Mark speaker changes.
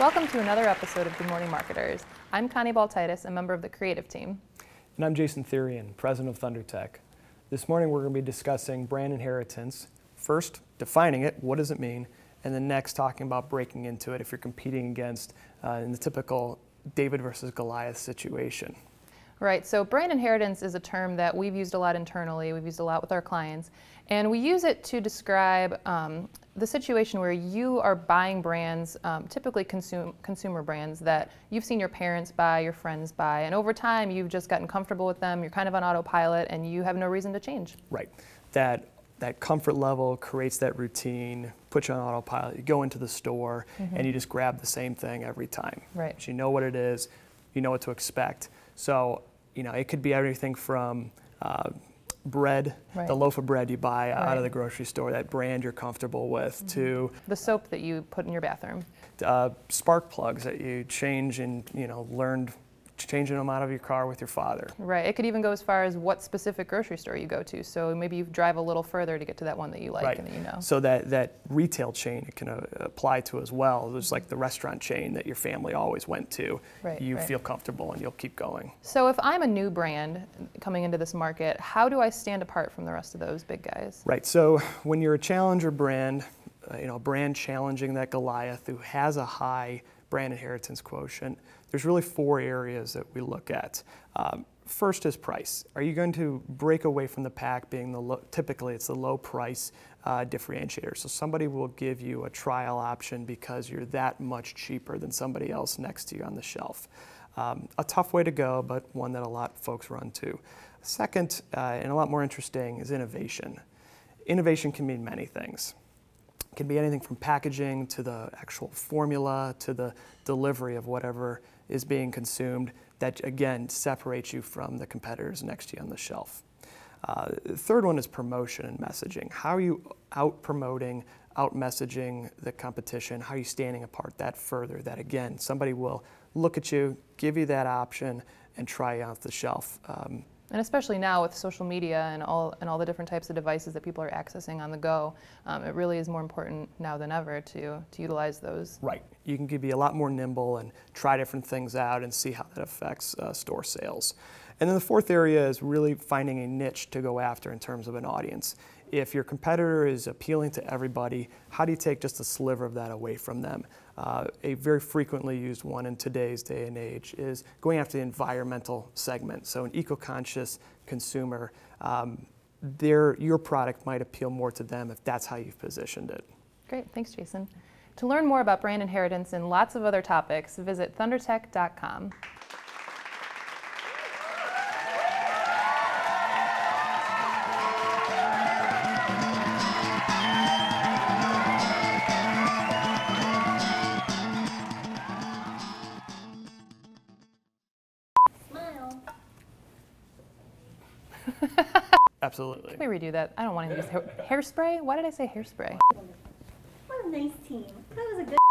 Speaker 1: Welcome to another episode of Good Morning Marketers. I'm Connie Baltitis, a member of the creative team.
Speaker 2: And I'm Jason Therrien, president of ThunderTech. This morning we're going to be discussing brand inheritance. First, defining it, what does it mean? And then next, talking about breaking into it if you're competing against uh, in the typical David versus Goliath situation.
Speaker 1: Right, so brand inheritance is a term that we've used a lot internally, we've used a lot with our clients, and we use it to describe um, the situation where you are buying brands, um, typically consume, consumer brands that you've seen your parents buy, your friends buy, and over time you've just gotten comfortable with them, you're kind of on autopilot, and you have no reason to change.
Speaker 2: Right. That that comfort level creates that routine, puts you on autopilot. You go into the store mm-hmm. and you just grab the same thing every time.
Speaker 1: Right.
Speaker 2: you know what it is, you know what to expect. So you know, it could be everything from uh, bread, right. the loaf of bread you buy right. out of the grocery store, that brand you're comfortable with, mm-hmm. to
Speaker 1: the soap that you put in your bathroom,
Speaker 2: uh, spark plugs that you change and you know learned changing them out of your car with your father.
Speaker 1: Right. It could even go as far as what specific grocery store you go to. So maybe you drive a little further to get to that one that you like
Speaker 2: right.
Speaker 1: and that you know.
Speaker 2: So that, that retail chain it can uh, apply to as well. There's like the restaurant chain that your family always went to.
Speaker 1: Right,
Speaker 2: you
Speaker 1: right.
Speaker 2: feel comfortable and you'll keep going.
Speaker 1: So if I'm a new brand coming into this market, how do I stand apart from the rest of those big guys?
Speaker 2: Right. So when you're a challenger brand, uh, you know, a brand challenging that Goliath who has a high brand inheritance quotient, there's really four areas that we look at. Um, first is price. Are you going to break away from the pack being the low, typically it's the low price uh, differentiator. So somebody will give you a trial option because you're that much cheaper than somebody else next to you on the shelf. Um, a tough way to go, but one that a lot of folks run to. Second, uh, and a lot more interesting, is innovation. Innovation can mean many things. It can be anything from packaging to the actual formula to the delivery of whatever is being consumed that again separates you from the competitors next to you on the shelf. Uh, third one is promotion and messaging. How are you out promoting, out messaging the competition? How are you standing apart that further? That again, somebody will look at you, give you that option, and try off the shelf. Um,
Speaker 1: and especially now with social media and all and all the different types of devices that people are accessing on the go, um, it really is more important now than ever to to utilize those.
Speaker 2: Right. You can be a lot more nimble and try different things out and see how that affects uh, store sales. And then the fourth area is really finding a niche to go after in terms of an audience. If your competitor is appealing to everybody, how do you take just a sliver of that away from them? Uh, a very frequently used one in today's day and age is going after the environmental segment. So, an eco conscious consumer, um, their, your product might appeal more to them if that's how you've positioned it.
Speaker 1: Great, thanks, Jason. To learn more about brand inheritance and lots of other topics, visit thundertech.com.
Speaker 2: Absolutely.
Speaker 1: Can we redo that? I don't want to use hair- hairspray. Why did I say hairspray?
Speaker 3: What a nice team. That was a good.